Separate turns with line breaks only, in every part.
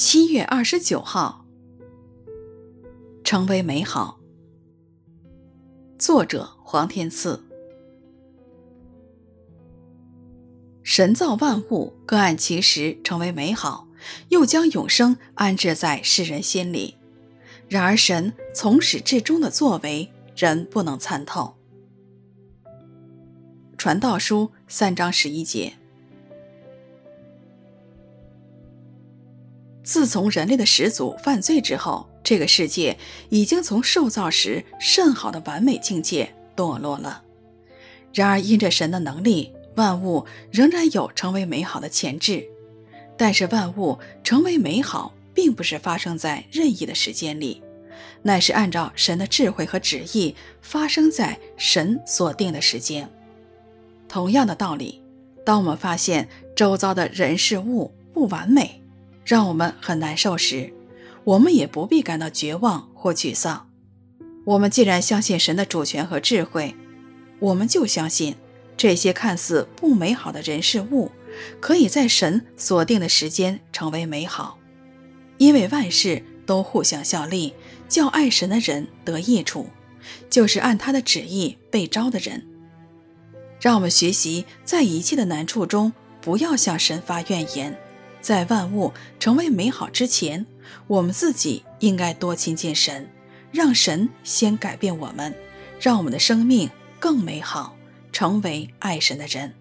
七月二十九号，成为美好。作者黄天赐。神造万物，各按其时成为美好，又将永生安置在世人心里。然而，神从始至终的作为，人不能参透。传道书三章十一节。自从人类的始祖犯罪之后，这个世界已经从受造时甚好的完美境界堕落了。然而，因着神的能力，万物仍然有成为美好的潜质。但是，万物成为美好，并不是发生在任意的时间里，乃是按照神的智慧和旨意发生在神所定的时间。同样的道理，当我们发现周遭的人事物不完美，让我们很难受时，我们也不必感到绝望或沮丧。我们既然相信神的主权和智慧，我们就相信这些看似不美好的人事物，可以在神所定的时间成为美好，因为万事都互相效力，叫爱神的人得益处，就是按他的旨意被召的人。让我们学习在一切的难处中，不要向神发怨言。在万物成为美好之前，我们自己应该多亲近神，让神先改变我们，让我们的生命更美好，成为爱神的人。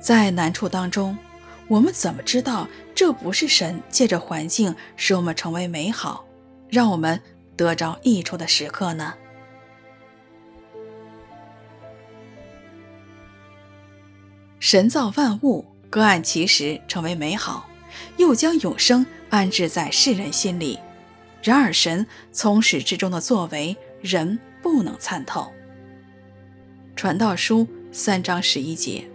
在难处当中，我们怎么知道这不是神借着环境使我们成为美好，让我们得着益处的时刻呢？神造万物。各按其实成为美好，又将永生安置在世人心里。然而，神从始至终的作为，人不能参透。传道书三章十一节。